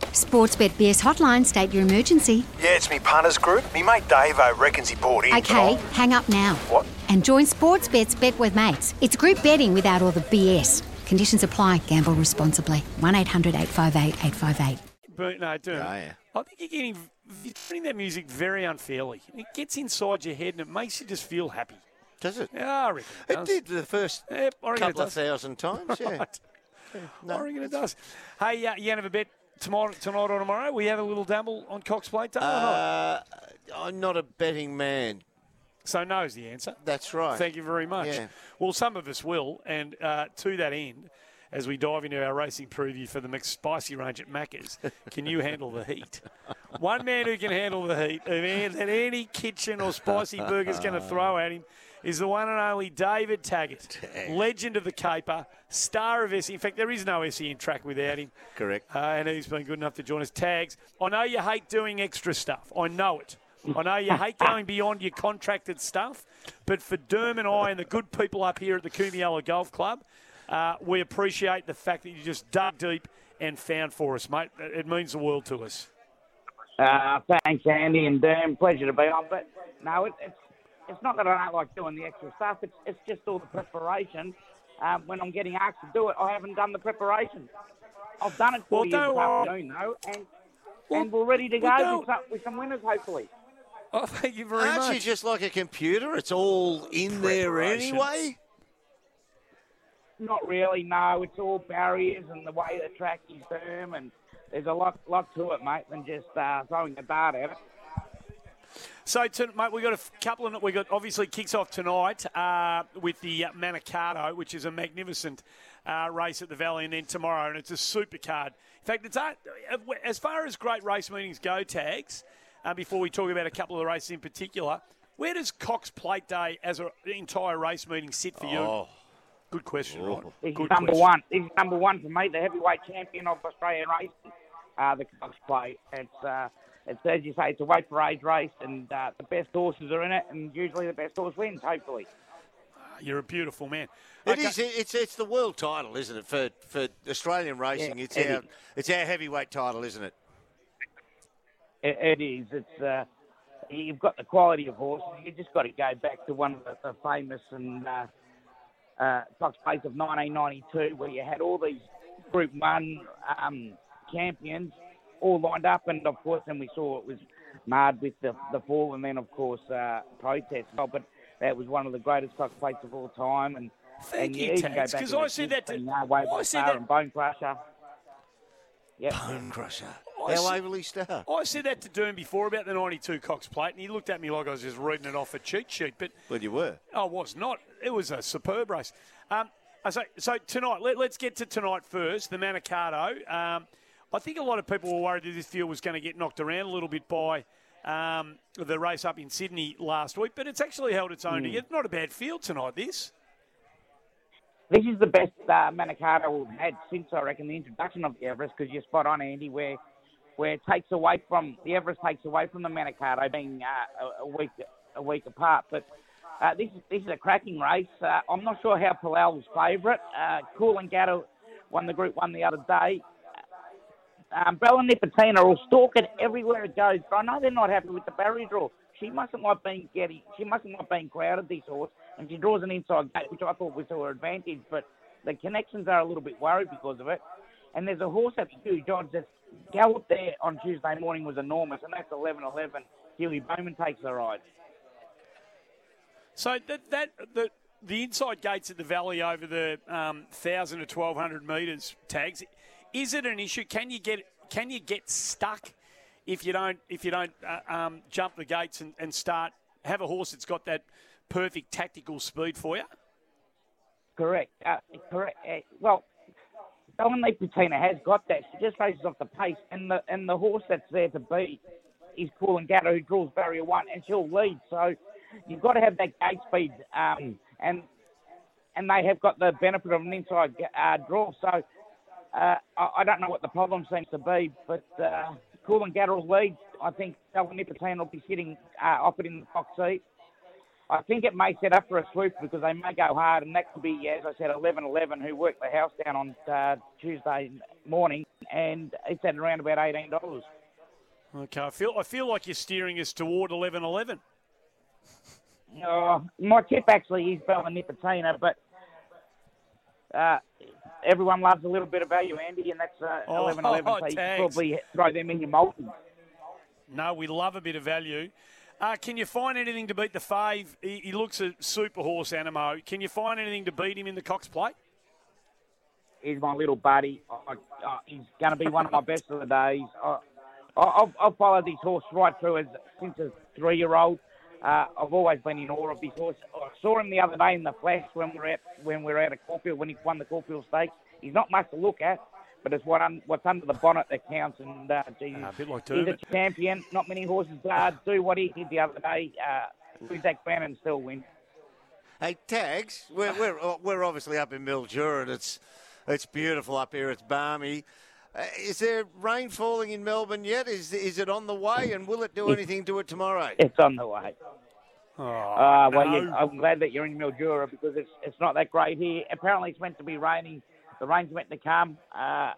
Sportsbet BS hotline, state your emergency. Yeah, it's me punters group. Me mate Dave I reckons he bought in. Okay, hang up now. What? And join Sportsbet's Bet with Mates. It's group betting without all the BS. Conditions apply. Gamble responsibly. 1 800 858 858. But no, do Oh, yeah. I think you're getting you're putting that music very unfairly. It gets inside your head and it makes you just feel happy. Does it? Yeah, I reckon it, It does. did the first Yep, I reckon it couple of does. thousand times, yeah. Right. I reckon it does. Hey, uh, you gonna have a bet tomorrow, tonight or tomorrow? We have a little dabble on Cox Plate Day or not? Uh, I'm not a betting man. So no is the answer. That's right. Thank you very much. Yeah. Well, some of us will, and uh, to that end, as we dive into our racing preview for the McSpicy range at Macca's, can you handle the heat? One man who can handle the heat, that any kitchen or spicy burger's going to throw at him, is the one and only David Taggart, legend of the caper, star of SE. In fact, there is no SEN track without him. Correct. Uh, and he's been good enough to join us. Tags, I know you hate doing extra stuff. I know it. I know you hate going beyond your contracted stuff, but for Derm and I and the good people up here at the Coomealla Golf Club, uh, we appreciate the fact that you just dug deep and found for us, mate. It means the world to us. Uh, thanks, Andy and Dan. Pleasure to be on. But no, it, it's it's not that I don't like doing the extra stuff. It's it's just all the preparation. Um, when I'm getting asked to do it, I haven't done the preparation. I've done it for Well, you don't this worry. afternoon, though, and Well, and we're ready to well, go with some, with some winners, hopefully. Oh, thank you very Aren't you just like a computer? It's all in there anyway. Not really. No, it's all barriers and the way the track is firm, and there's a lot lot to it, mate, than just uh, throwing a dart at it. So, to, mate, we've got a couple of. We got obviously kicks off tonight uh, with the uh, Manikato, which is a magnificent uh, race at the Valley, and then tomorrow, and it's a super card. In fact, it's uh, as far as great race meetings go, tags. Uh, before we talk about a couple of the races in particular, where does Cox Plate Day as an entire race meeting sit for you? Oh, Good question, right? This is Good number question. one. This is number one for me, the heavyweight champion of Australian racing, uh, the Cox Plate. It's, uh, it's as you say, it's a weight for age race, and uh, the best horses are in it, and usually the best horse wins. Hopefully, You're a beautiful man. It Okay. is. It's it's the world title, isn't it? For for Australian racing, Yeah, it's it our is. it's our heavyweight title, isn't it? it, it is. It's uh, you've got the quality of horses. You just got to go back to one of the, the famous and uh, uh, Cox Plates of 1992, where you had all these Group One um, champions all lined up, and of course, then we saw it was marred with the the fall, and then of course uh, protest. Oh, but that was one of the greatest Cox Plates of all time, and Thank and you, even go Tags, back 'cause to I said that to- uh, Way I by said that- and Bonecrusher. Yep. Bonecrusher. I Our see- Star. I said that to Doom before about the 92 Cox Plate, and he looked at me like I was just reading it off a cheat sheet. But Well, you were. I was not. It was a superb race. Um, I say, so tonight, let, us get to tonight first, the Manikato. Um, I think a lot of people were worried that this field was going to get knocked around a little bit by um, the race up in Sydney last week, but it's actually held its own It's Not a bad field tonight, this. This is the best uh, Manikato we've had since I reckon the introduction of the Everest. Because you're spot on, Andy, where where it takes away from the Everest takes away from the Manikato being uh, a, a week a week apart. But uh, this is this is a cracking race. Uh, I'm not sure how Palau was favourite. Uh, Coolangatta won the Group One the other day. Um, Bella Nipotina will stalk it everywhere it goes, but I know they're not happy with the barrier draw. She mustn't like being getting, she mustn't like being crowded. This horse, and she draws an inside gate, which I thought was to her advantage. But the connections are a little bit worried because of it. And there's a horse that's huge. Odds that gallop there on Tuesday morning was enormous, and that's 11-11. Hugh Bowman takes the ride. So that that the the inside gates at the valley over the um, thousand to twelve hundred metres tags. Is it an issue? Can you get can you get stuck if you don't if you don't uh, um, jump the gates and, and start have a horse that's got that perfect tactical speed for you? Correct. Uh, correct. Uh, well, Dominique Patina has got that. She just races off the pace, and the and the horse that's there to beat is Cool and Coolangatta, who draws barrier one, and she'll lead. So you've got to have that gate speed, um, and and they have got the benefit of an inside uh, draw. So uh, I, don't know what the problem seems to be, but uh, Coolangatta will lead. I think Dominique Patina will be sitting uh, off in the box seat. I think it may set up for a swoop because they may go hard, and that could be, as I said, 11 11 who worked the house down on uh, Tuesday morning, and it's at around about $18. Okay, I feel I feel like you're steering us toward 11 11. Uh, my tip actually is Bella Nipotina, but uh, everyone loves a little bit of value, Andy, and that's uh, Oh, 11 11, so you can probably throw them in your multi. No, we love a bit of value. Uh, can you find anything to beat the fave? He, he looks a super horse, Anamoe. Can you find anything to beat him in the Cox Plate? He's my little buddy. I, I, he's going to be one of my best of the days. I, I've, I've followed this horse right through as since a three-year-old. Uh, I've always been in awe of this horse. I saw him the other day in the flesh when we were at when we were out at Caulfield when he won the Caulfield Stakes. He's not much to look at, but it's what un, what's under the bonnet that counts. And uh, geez, Ah, a bit like he's a champion. Not many horses uh, do what he did the other day. Uh, lose that crown and still win. Hey, Tags, we're, we're, we're obviously up in Mildura and it's, it's beautiful up here. It's balmy. Uh, is there rain falling in Melbourne yet? Is, is it on the way and will it do anything to it tomorrow? It's on the way. Oh, Uh, well, no. you, I'm glad that you're in Mildura because it's it's not that great here. Apparently, it's meant to be raining. The rain's meant to come. Uh,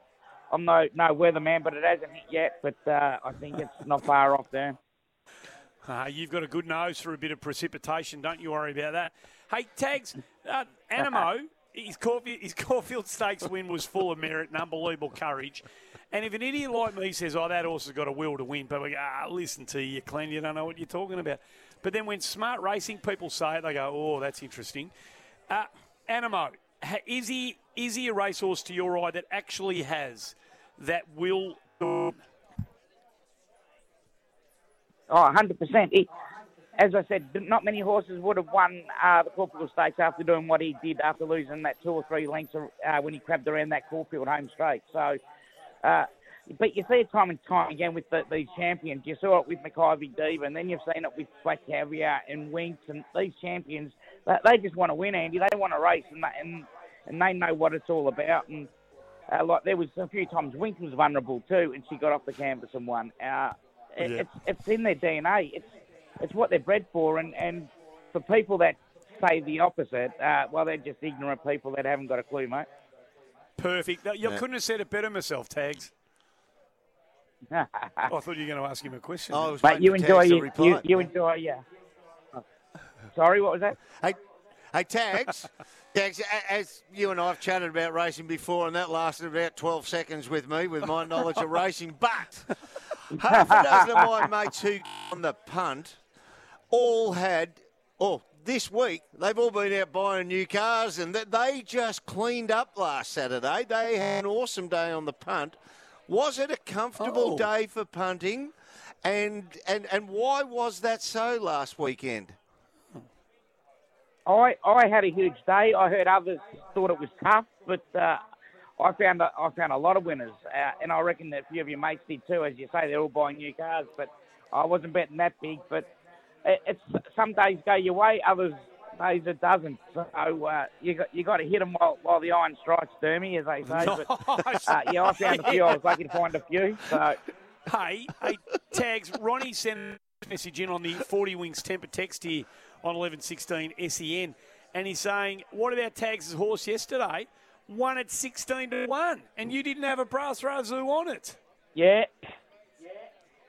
I'm no no weatherman, but it hasn't hit yet. But uh, I think it's not far off there. Uh, you've got a good nose for a bit of precipitation. Don't you worry about that. Hey, Tags, uh, Anamoe, his Caulfield, his Caulfield Stakes win was full of merit and unbelievable courage. And if an idiot like me says, oh, that horse has got a will to win, people go, ah, listen to you, Glenn, you don't know what you're talking about. But then when smart racing people say it, they go, oh, that's interesting. Uh, Anamoe, is he, is he a racehorse to your eye that actually has that will Oh, 100%. He, as I said, not many horses would have won uh, the Caulfield Stakes after doing what he did after losing that two or three lengths uh, when he crabbed around that Caulfield home straight. So, uh, but you see it time and time again with the, these champions. You saw it with Makybe Diva, and then you've seen it with Black Caviar and Winks, and these champions, they, they just want to win, Andy. They want to race, and they, and, and they know what it's all about. And uh, like there was a few times Winks was vulnerable too, and she got off the canvas and won. Uh, it, Yeah. It's it's in their DNA. It's it's what they're bred for, and and for people that say the opposite, uh, well, they're just ignorant people that haven't got a clue, mate. Perfect. You Yeah. couldn't have said it better myself, Tags. I thought you were going to ask him a question. I was Mate, you enjoy Tags to you, reply. you you enjoy yeah. Sorry, what was that? Hey, hey, Tags. Tags, as you and I have chatted about racing before, and that lasted about 12 seconds with me, with my knowledge of racing. But half a dozen of my mates who on the punt all had, oh, this week, they've all been out buying new cars, and that they just cleaned up last Saturday. They had an awesome day on the punt. Was it a comfortable Oh. day for punting? And, and, and why was that so last weekend? I I had a huge day. I heard others thought it was tough, but uh, I found a, I found a lot of winners, uh, and I reckon that a few of your mates did too. As you say, they're all buying new cars, but I wasn't betting that big. But it's some days go your way, others days it doesn't. So uh, you got you got to hit them while, while the iron strikes, Dermy, as they say. But uh, yeah, I found a few. I was lucky to find a few. So Hey, hey, tags. Ronnie sent a message in on the 40 Winks temper text here on 1116 SEN, E and he's saying, What about Tags' horse yesterday? Won at 16 to 1, and you didn't have a brass razoo on it. yeah.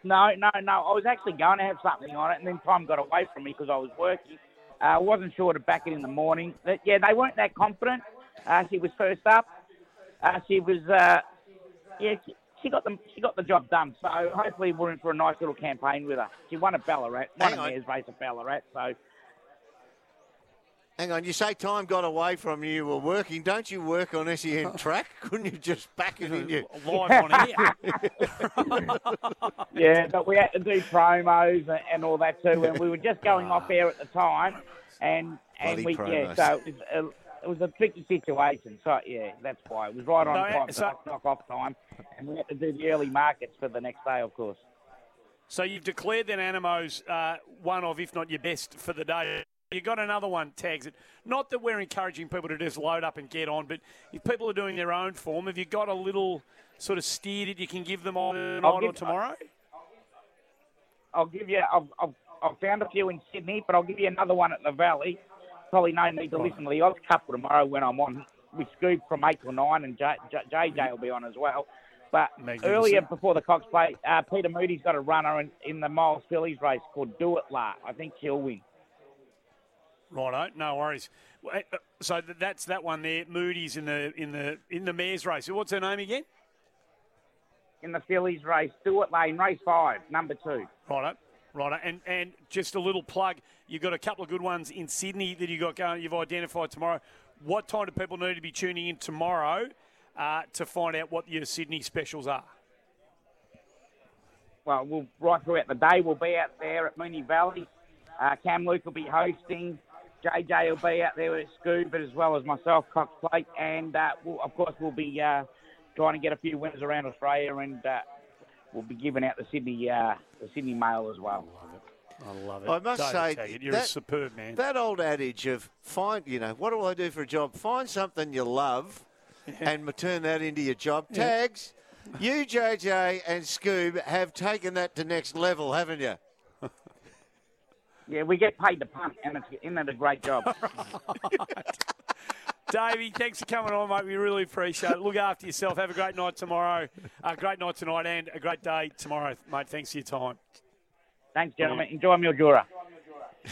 No, no, no. I was actually going to have something on it, and then time got away from me because I was working. Uh, I wasn't sure to back it in the morning. But, yeah, they weren't that confident. Uh, she was first up. Uh, she was, uh, yeah, she, she got the she got the job done. So hopefully we're in for a nice little campaign with her. She won a Ballarat, won Hang a on. mare's race at Ballarat. So Hang on, you say time got away from you. You were working. Don't you work on SEN track? Couldn't you just back it in you? Live on air. yeah, but we had to do promos and, and all that too, and we were just going off air at the time, and and Bloody we yeah, so it was it was a tricky situation. So yeah, that's why it was right on No, time, so- knock, knock off time, and we had to do the early markets for the next day, of course. So you've declared then Anamoe's uh, one of, if not your best, for the day. You got another one tags it. Not that we're encouraging people to just load up and get on, but if people are doing their own form, have you got a little sort of steer that you can give them on tonight I'll or tomorrow? I'll give you. I've, I've, I've found a few in Sydney, but I'll give you another one at the Valley. Probably no need to listen to the Oz Couple tomorrow when I'm on with Scoop from eight till nine, and J, J, JJ will be on as well. But earlier before the Cox play, uh, Peter Moody's got a runner in, in the Miles fillies race called Do It La. I think he'll win. Righto, no worries. Uh, So that's that one there. Moody's in the in the in the mares race. What's her name again? In the fillies race, Do Lane, race five, number two. Righto, righto. And and just a little plug. You've got a couple of good ones in Sydney that you got going. You've identified tomorrow. What time do people need to be tuning in tomorrow uh, to find out what your Sydney specials are? well, we'll right throughout the day. We'll be out there at Moonee Valley. Uh, Cam Luke will be hosting. JJ will be out there with Scoob, but as well as myself, Cox Plate, and uh, we'll, of course we'll be uh, trying to get a few winners around Australia, and uh, we'll be giving out the Sydney uh, the Sydney Mail as well. I love it. I must David say, Taggart, you're a that- superb man. That old adage of find, you know, what do I do for a job? Find something you love and turn that into your job. Tags, you, JJ, and Scoob have taken that to next level, haven't you? Yeah, we get paid to punt, and it's isn't it a great job? Davey, thanks for coming on, mate. We really appreciate it. Look after yourself. Have a great night tomorrow. A great night tonight and a great day tomorrow, mate. Thanks for your time. Thanks, gentlemen. Enjoy your Mildura.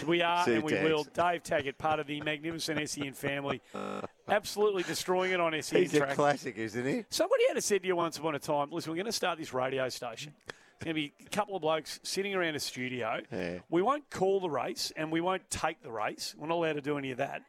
We are See and we Tags. will. Dave Taggart, part of the magnificent SEN family, absolutely destroying it on SEN He's a classic, isn't he? Somebody had said to you once upon a time, listen, we're going to start this radio station. Going to be a couple of blokes sitting around a studio. Yeah. We won't call the race and we won't take the race. We're not allowed to do any of that.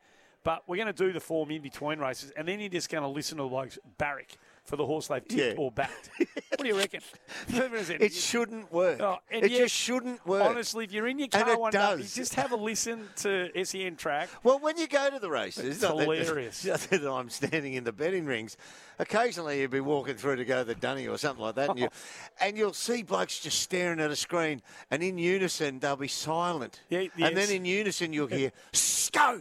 But we're going to do the form in between races, and then you're just going to listen to the blokes barrack for the horse they've tipped Yeah. or backed. what do you reckon? It shouldn't work. Oh, it yet, just shouldn't work. Honestly, if you're in your car it one day, you just have a listen to SEN track. Well, when you go to the races, It's not that- hilarious. not that I'm standing in the betting rings. Occasionally, you'd be walking through to go to the dunny or something like that, and, you, and you'll see blokes just staring at a screen, and in unison they'll be silent, Yeah, and then in unison you'll hear "Sco."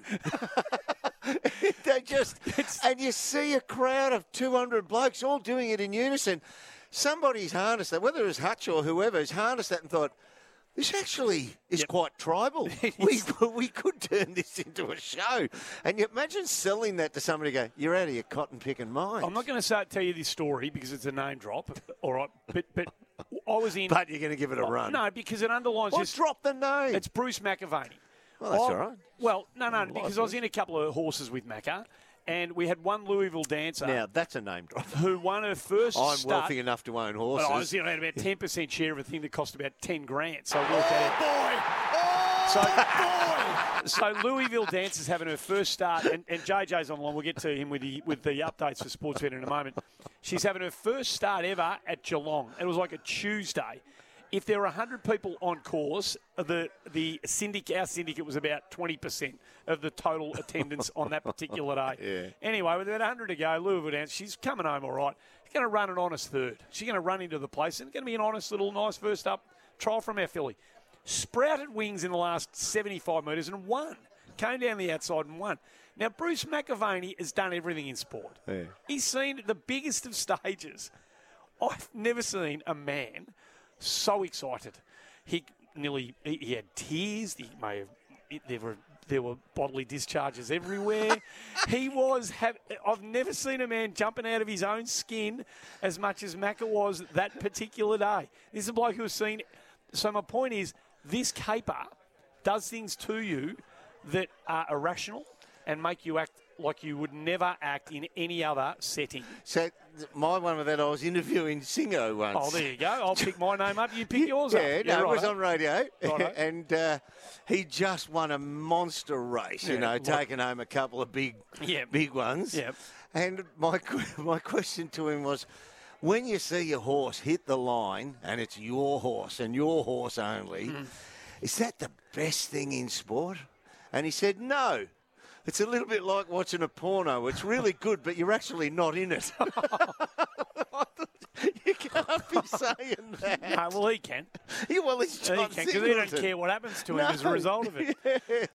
they just and you see a crowd of 200 blokes all doing it in unison. Somebody's harnessed that, whether it was Hutch or whoever, has harnessed that and thought. This actually is quite tribal. we, could- we could turn this into a show. And you imagine selling that to somebody go, you're out of your cotton picking mind. I'm not going to start tell you this story because it's a name drop. All right, but but I was in. But you're going to give it a run. No, because it underlines Well, just drop the name. It's Bruce McAvaney. Well, that's I- all right. Well, no, no, because I was in a couple of horses with Macca, and we had one Louisville dancer now, that's a name drop. who won her first I'm start. wealthy enough to own Well, horses. I was you know, had about ten percent share of a thing that cost about ten grand. So I worked that out. So, oh, boy. so Louisville Dancers having her first start, and, and JJ's online. We'll get to him with the with the updates for Sportsbet in a moment. She's having her first start ever at Geelong. It was like a Tuesday. If there were 100 people on course, the the syndicate, our syndicate was about 20% of the total attendance on that particular day. Yeah. Anyway, with about 100 to go, Louisville Dance, she's coming home all right. She's going to run an honest third. She's going to run into the place and going to be an honest little nice first up trial from our filly. Sprouted wings in the last 75 metres and won. Came down the outside and won. Now, Bruce McAvaney has done everything in sport. He's seen the biggest of stages. I've never seen a man so excited. He nearly he, he had tears. He may have there were there were bodily discharges everywhere. he was. Have, I've never seen a man jumping out of his own skin as much as Macca was that particular day. This is a bloke who has seen. So my point is, this caper does things to you that are irrational and make you act like you would never act in any other setting. So, my one with that, I was interviewing Singo once. Oh, there you go. I'll pick my name up. You pick yours yeah, up. no, it was on radio, Righto. and uh, he just won a monster race. You know, like- taking home a couple of big, Yeah. big ones. Yep. And my my question to him was, when you see your horse hit the line and it's your horse and your horse only, Mm-hmm. is that the best thing in sport? And he said, no. It's a little bit like watching a porno. It's really good, but you're actually not in it. you can't be saying that. No, well, he can. Yeah, well, he's He John can because he don't care what happens to him as a result of it.